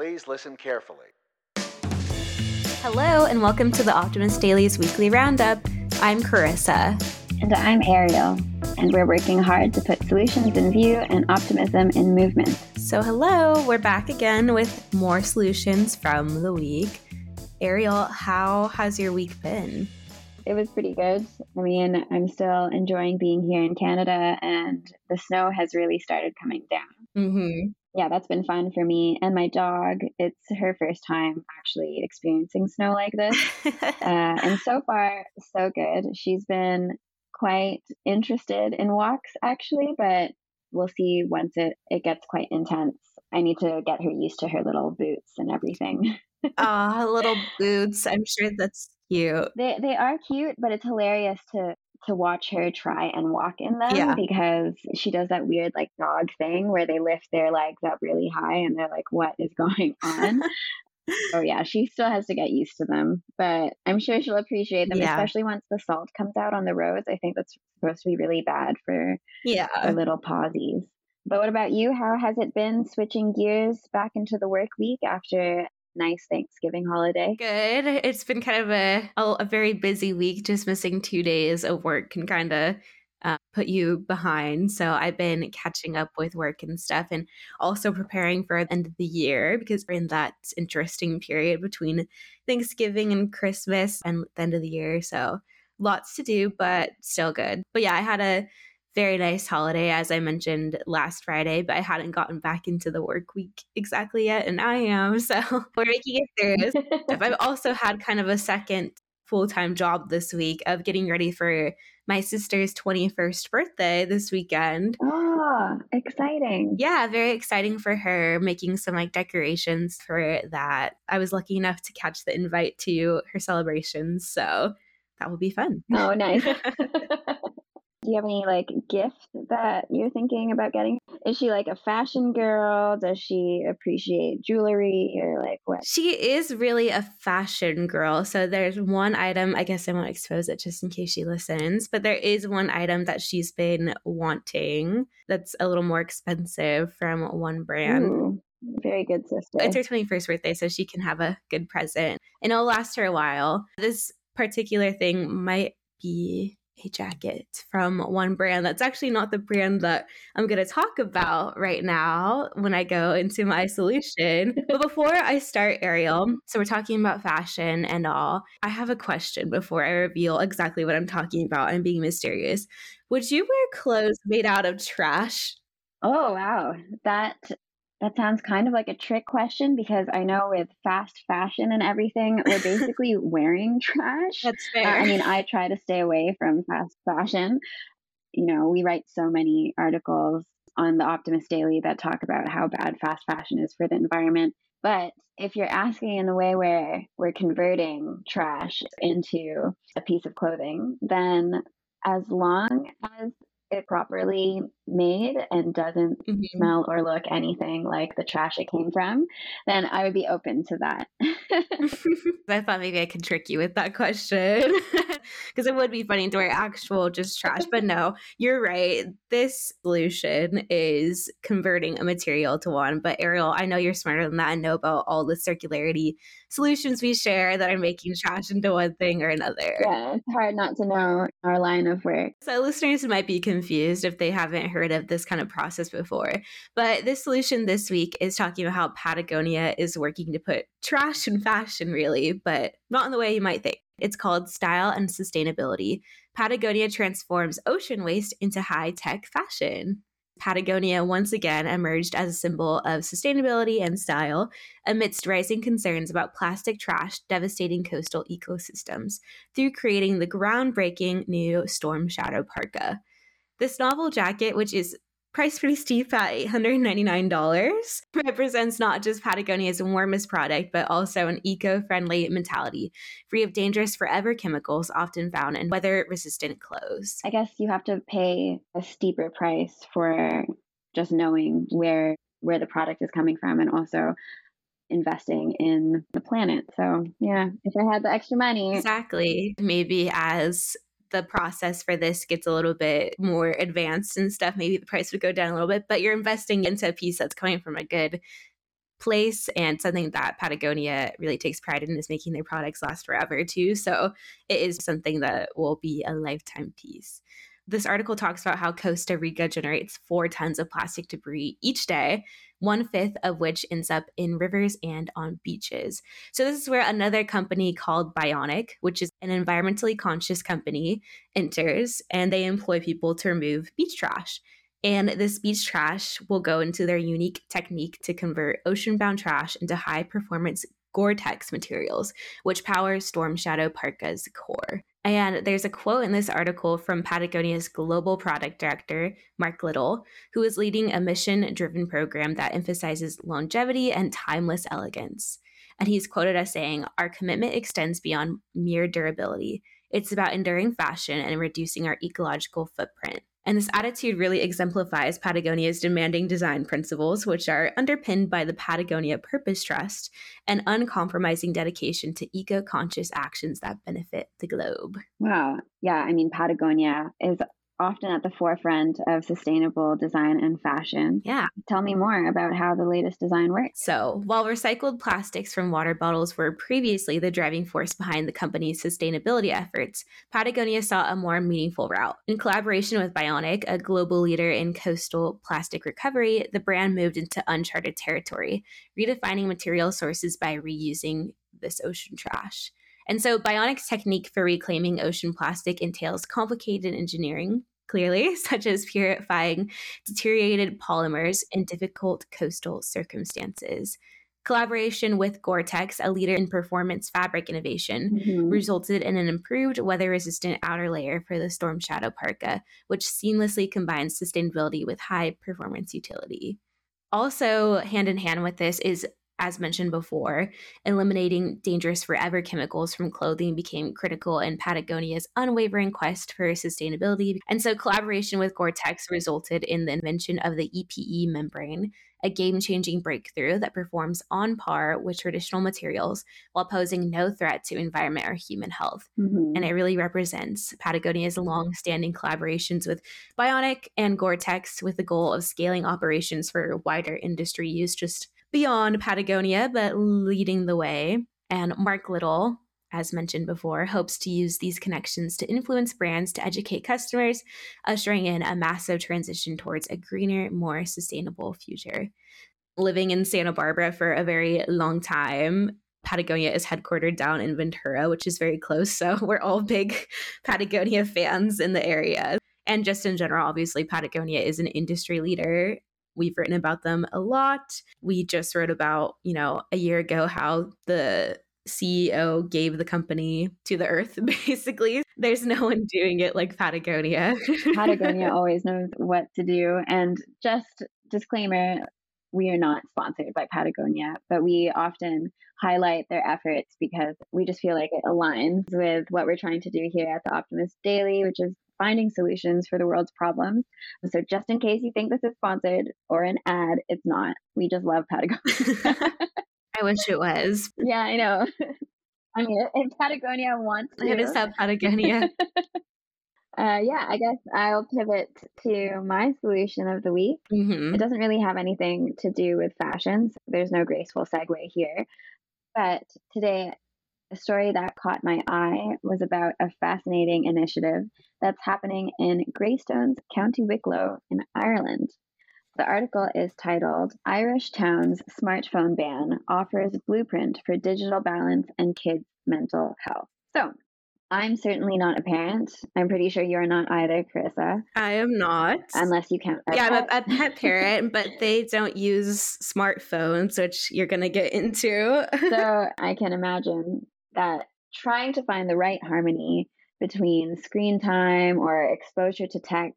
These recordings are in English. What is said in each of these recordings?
Please listen carefully. Hello, and welcome to the Optimist Daily's weekly roundup. I'm Karissa. And I'm Arielle, and we're working hard to put solutions in view and optimism in movement. So, hello, we're back again with more solutions from the week. Arielle, how has your week been? It was pretty good. I mean, I'm still enjoying being here in Canada, and the snow has really started coming down. Mm-hmm. Yeah, that's been fun for me and my dog. It's her first time actually experiencing snow like this. uh, and so far, so good. She's been quite interested in walks actually, but we'll see once it, it gets quite intense. I need to get her used to her little boots and everything. Ah, little boots. I'm sure that's cute. They they are cute, but it's hilarious to to watch her try and walk in them Yeah. because she does that weird like dog thing where they lift their legs up really high and they're like, "What is going on?" oh yeah, she still has to get used to them, but I'm sure she'll appreciate them, Yeah. especially once the salt comes out on the roads. I think that's supposed to be really bad for Yeah. the little pausies. But what about you? How has it been switching gears back into the work week after nice Thanksgiving holiday? Good. It's been kind of a, a, a very busy week. Just missing two days of work can kind of uh, put you behind. So I've been catching up with work and stuff and also preparing for the end of the year because we're in that interesting period between Thanksgiving and Christmas and the end of the year. So lots to do, but still good. But yeah, I had a very nice holiday, as I mentioned last Friday, but I hadn't gotten back into the work week exactly yet, and I am. So we're making it through. I've also had kind of a second full time job this week of getting ready for my sister's 21st birthday this weekend. oh, exciting. Yeah, very exciting for her, making some like decorations for that. I was lucky enough to catch the invite to her celebrations, so that will be fun. Oh, nice. Do you have any like gift that you're thinking about getting? Is she like a fashion girl? Does she appreciate jewelry or like what? She is really a fashion girl. So there's one item, I guess I won't expose it just in case she listens, but there is one item that she's been wanting that's a little more expensive from one brand. Ooh, very good sister. It's her 21st birthday, so she can have a good present and it'll last her a while. This particular thing might be a jacket from one brand that's actually not the brand that I'm going to talk about right now when I go into my solution. but before I start, Arielle, so we're talking about fashion and all, I have a question before I reveal exactly what I'm talking about. I'm being mysterious. Would you wear clothes made out of trash? Oh wow, that that sounds kind of like a trick question because I know with fast fashion and everything, we're basically wearing trash. That's Uh, fair. I mean, I try to stay away from fast fashion. You know, we write so many articles on the Optimist Daily that talk about how bad fast fashion is for the environment. But if you're asking in the way where we're converting trash into a piece of clothing, then as long as it properly made and doesn't Mhm. smell or look anything like the trash it came from, then I would be open to that. I thought maybe I could trick you with that question because it would be funny to wear actual just trash. But no, you're right. This solution is converting a material to one. But Arielle, I know you're smarter than that and know about all the circularity solutions we share that are making trash into one thing or another. yeah, it's hard not to know our line of work. So listeners might be confused if they haven't heard of this kind of process before. But this solution this week is talking about how Patagonia is working to put trash in fashion, really, but not in the way you might think. It's called Style and Sustainability. Patagonia transforms ocean waste into high tech fashion. Patagonia once again emerged as a symbol of sustainability and style amidst rising concerns about plastic trash devastating coastal ecosystems through creating the groundbreaking new Storm Shadow Parka. This novel jacket, which is priced pretty steep at $899, represents not just Patagonia's warmest product, but also an eco friendly mentality, free of dangerous forever chemicals often found in weather resistant clothes. I guess you have to pay a steeper price for just knowing where where the product is coming from and also investing in the planet. So, yeah, if I had the extra money, Exactly. Maybe as the process for this gets a little bit more advanced and stuff, maybe the price would go down a little bit, but you're investing into a piece that's coming from a good place and something that Patagonia really takes pride in is making their products last forever too. So it is something that will be a lifetime piece. This article talks about how Costa Rica generates four tons of plastic debris each day, one fifth of which ends up in rivers and on beaches. So, this is where another company called Bionic, which is an environmentally conscious company, enters and they employ people to remove beach trash. And this beach trash will go into their unique technique to convert ocean-bound trash into high performance Gore Tex materials, which powers Storm Shadow Parka's core. And there's a quote in this article from Patagonia's global product director, Mark Little, who is leading a mission driven program that emphasizes longevity and timeless elegance. And he's quoted as saying, Our commitment extends beyond mere durability. It's about enduring fashion and reducing our ecological footprint. And this attitude really exemplifies Patagonia's demanding design principles, which are underpinned by the Patagonia Purpose Trust and uncompromising dedication to eco conscious actions that benefit the globe. Wow. Yeah. I mean, Patagonia is often at the forefront of sustainable design and fashion. Yeah. Tell me more about how the latest design works. So, while recycled plastics from water bottles were previously the driving force behind the company's sustainability efforts, Patagonia saw a more meaningful route. In collaboration with Bionic, a global leader in coastal plastic recovery, the brand moved into uncharted territory, redefining material sources by reusing this ocean trash. And so, Bionic's technique for reclaiming ocean plastic entails complicated engineering, clearly, such as purifying deteriorated polymers in difficult coastal circumstances. Collaboration with Gore Tex, a leader in performance fabric innovation, mm-hmm. resulted in an improved weather resistant outer layer for the Storm Shadow Parka, which seamlessly combines sustainability with high performance utility. Also, hand in hand with this is as mentioned before, eliminating dangerous forever chemicals from clothing became critical in Patagonia's unwavering quest for sustainability. And so, collaboration with Gore Tex resulted in the invention of the EPE membrane, a game changing breakthrough that performs on par with traditional materials while posing no threat to environment or human health. Mm-hmm. And it really represents Patagonia's long standing collaborations with Bionic and Gore Tex with the goal of scaling operations for wider industry use. Just beyond Patagonia, but leading the way. And Mark Little, as mentioned before, hopes to use these connections to influence brands to educate customers, ushering in a massive transition towards a greener, more sustainable future. Living in Santa Barbara for a very long time, Patagonia is headquartered down in Ventura, which is very close. So we're all big Patagonia fans in the area. And just in general, obviously, Patagonia is an industry leader We've written about them a lot. We just wrote about, you know, a year ago how the CEO gave the company to the earth, basically. There's no one doing it like Patagonia. Patagonia always knows what to do. And just disclaimer we are not sponsored by Patagonia, but we often highlight their efforts because we just feel like it aligns with what we're trying to do here at the Optimist Daily, which is finding solutions for the world's problems. So, just in case you think this is sponsored or an ad, it's not. We just love Patagonia. I wish it was. Yeah, I know. I mean, if Patagonia wants to. It is up Patagonia. uh, yeah, I guess I'll pivot to my solution of the week. Mm-hmm. It doesn't really have anything to do with fashions. There's no graceful segue here. But today a story that caught my eye was about a fascinating initiative that's happening in Greystones, County Wicklow in Ireland. The article is titled Irish Town's Smartphone Ban Offers Blueprint for Digital Balance and Kids' Mental Health. So, I'm certainly not a parent. I'm pretty sure you're not either, Karissa. I am not. Unless you count. Yeah, pet. I'm a, a pet parent, but they don't use smartphones, which you're going to get into. so I can imagine that trying to find the right harmony between screen time or exposure to tech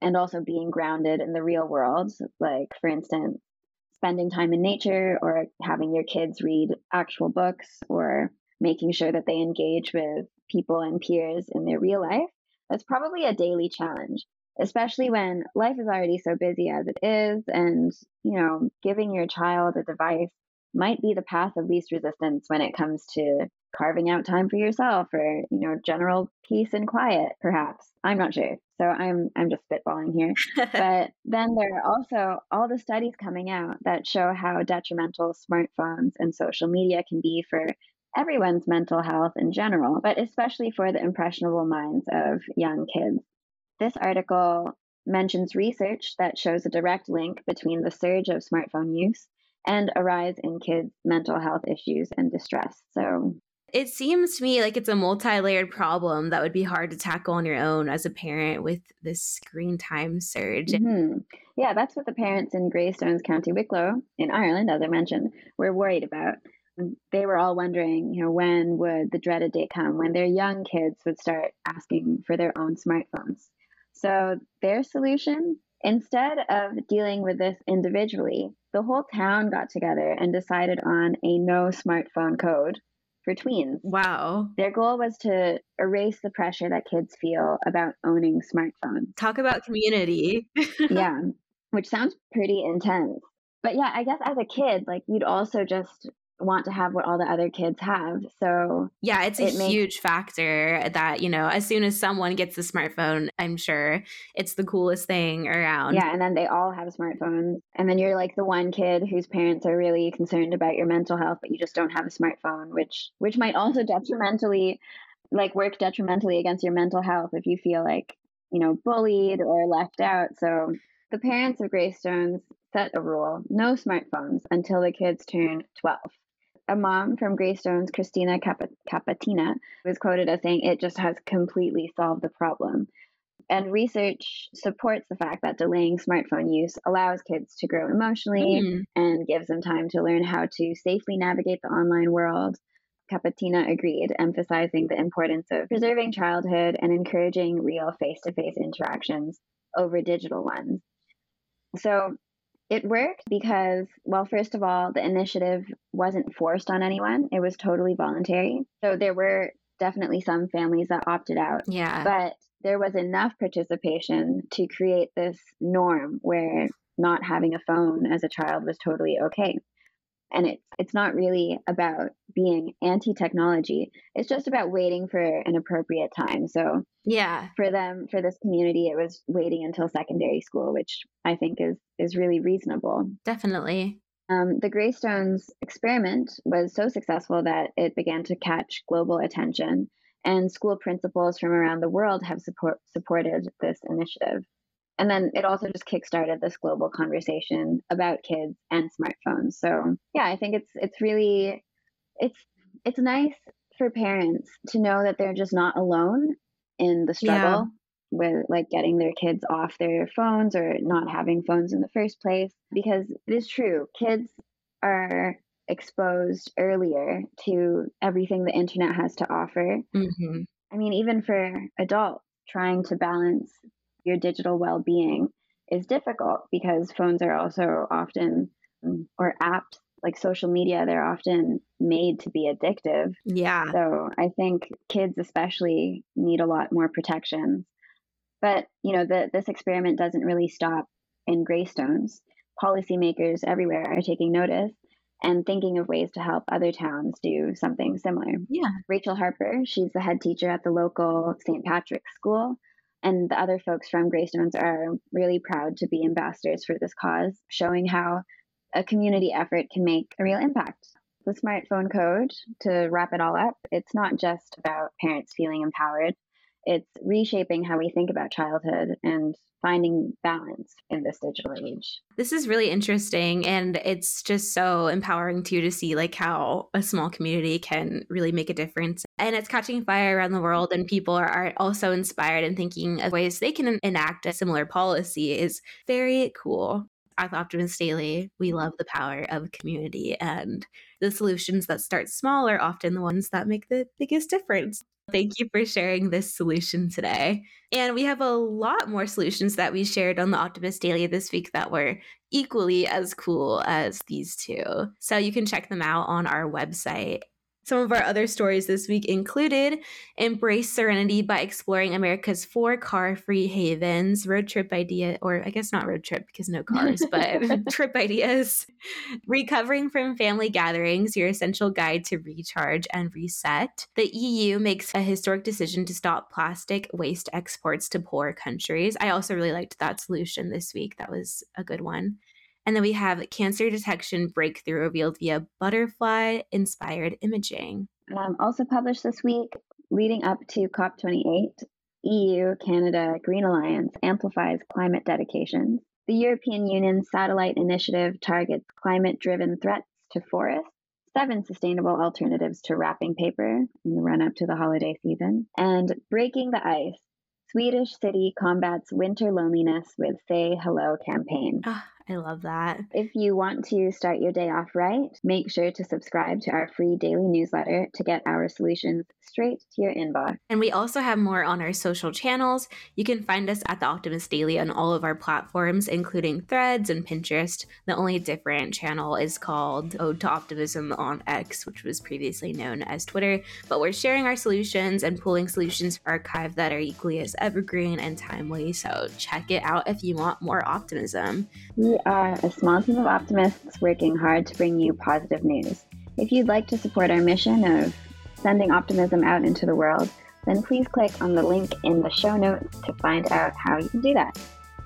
and also being grounded in the real world, like, for instance, spending time in nature or having your kids read actual books or making sure that they engage with people and peers in their real life, that's probably a daily challenge, especially when life is already so busy as it is. And, you know, giving your child a device might be the path of least resistance when it comes to carving out time for yourself or you know general peace and quiet perhaps. I'm not sure. So i'm i'm just spitballing here. But then there are also all the studies coming out that show how detrimental smartphones and social media can be for everyone's mental health in general but especially for the impressionable minds of young kids. This article mentions research that shows a direct link between the surge of smartphone use and a rise in kids' mental health issues and distress. So it seems to me like it's a multi-layered problem that would be hard to tackle on your own as a parent with this screen time surge. Mm-hmm. Yeah, that's what the parents in Greystones, County Wicklow in Ireland, as I mentioned, were worried about. They were all wondering, you know, when would the dreaded day come when their young kids would start asking for their own smartphones. So their solution, instead of dealing with this individually, the whole town got together and decided on a no smartphone code for tweens. Wow. Their goal was to erase the pressure that kids feel about owning smartphones. Talk about community. yeah, which sounds pretty intense. But yeah, I guess as a kid, like you'd also just want to have what all the other kids have. So yeah, it's a it huge makes, factor that you know as soon as someone gets a smartphone, I'm sure it's the coolest thing around. Yeah, and then they all have smartphones, and then you're like the one kid whose parents are really concerned about your mental health, but you just don't have a smartphone, which which might also detrimentally like work detrimentally against your mental health if you feel like you know bullied or left out. So the parents of Greystones set a rule no smartphones until the kids turn 12 a mom from Greystones, Christina Cap- Capatina, was quoted as saying, It just has completely solved the problem. And research supports the fact that delaying smartphone use allows kids to grow emotionally mm. and gives them time to learn how to safely navigate the online world. Capatina agreed, emphasizing the importance of preserving childhood and encouraging real face to face interactions over digital ones. So, it worked because, well, first of all, the initiative wasn't forced on anyone, it was totally voluntary. So there were definitely some families that opted out. Yeah. But there was enough participation to create this norm where not having a phone as a child was totally okay and it's it's not really about being anti-technology. It's just about waiting for an appropriate time. So yeah. for them for this community it was waiting until secondary school which i think is is really reasonable. Definitely. Um, the Greystones experiment was so successful that it began to catch global attention, and school principals from around the world have support, supported this initiative. And then it also just kickstarted this global conversation about kids and smartphones. So yeah, I think it's it's really it's it's nice for parents to know that they're just not alone in the struggle yeah. with like getting their kids off their phones or not having phones in the first place because it is true kids are exposed earlier to everything the internet has to offer mm-hmm. i mean even for adults trying to balance your digital well-being is difficult because phones are also often mm, or apps like social media they're often made to be addictive. Yeah. So i think kids especially need a lot more protections but you know the, this experiment doesn't really stop in greystones. Policymakers everywhere are taking notice and thinking of ways to help other towns do something similar. Yeah. Rachel harper she's the head teacher at the local st patrick's school and the other folks from Greystones are really proud to be ambassadors for this cause, showing how a community effort can make a real impact. The smartphone code, to wrap it all up, it's not just about parents feeling empowered, it's reshaping how we think about childhood and finding balance in this digital age. This is really interesting and it's just so empowering too to see like how a small community can really make a difference. And it's catching fire around the world and people are, are also inspired and thinking of ways they can enact a similar policy is very cool. At Optimist Daily, we love the power of community and the solutions that start small are often the ones that make the biggest difference. Thank you for sharing this solution today. And we have a lot more solutions that we shared on the Optimist Daily this week that were equally as cool as these two. So you can check them out on our website. Some of our other stories this week included Embrace Serenity by exploring America's four car free havens, road trip idea, or I guess not road trip because no cars, but trip ideas. Recovering from family gatherings, your essential guide to recharge and reset. The EU makes a historic decision to stop plastic waste exports to poor countries. I also really liked that solution this week. That was a good one. And then we have cancer detection breakthrough revealed via butterfly inspired imaging. Um, also published this week, leading up to COP28, EU Canada Green Alliance amplifies climate dedications. The European Union's satellite initiative targets climate driven threats to forests, seven sustainable alternatives to wrapping paper in the run up to the holiday season, and breaking the ice. Swedish city combats winter loneliness with Say Hello campaign. Ah, I love that. If you want to start your day off right, make sure to subscribe to our free daily newsletter to get our solutions straight to your inbox. And we also have more on our social channels. You can find us at The Optimist Daily on all of our platforms, including Threads and Pinterest. The only different channel is called Ode to Optimism on X, which was previously known as Twitter. But we're sharing our solutions and pulling solutions for archive that are equally as evergreen and timely. So check it out if you want more optimism. We are a small team of optimists working hard to bring you positive news. If you'd like to support our mission of sending optimism out into the world, then please click on the link in the show notes to find out how you can do that.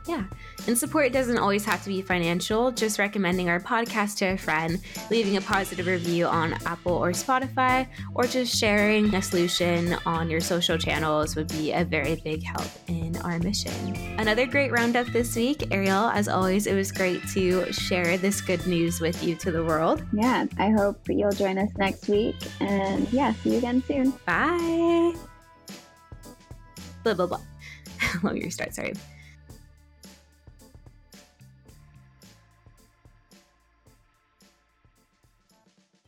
Yeah. And support doesn't always have to be financial, just recommending our podcast to a friend, leaving a positive review on Apple or Spotify, or just sharing a solution on your social channels would be a very big help in our mission. Another great roundup this week. Arielle, as always, it was great to share this good news with you to the world. Yeah, I hope you'll join us next week. And yeah, see you again soon. Bye. Blah, blah, blah. Let me restart, sorry.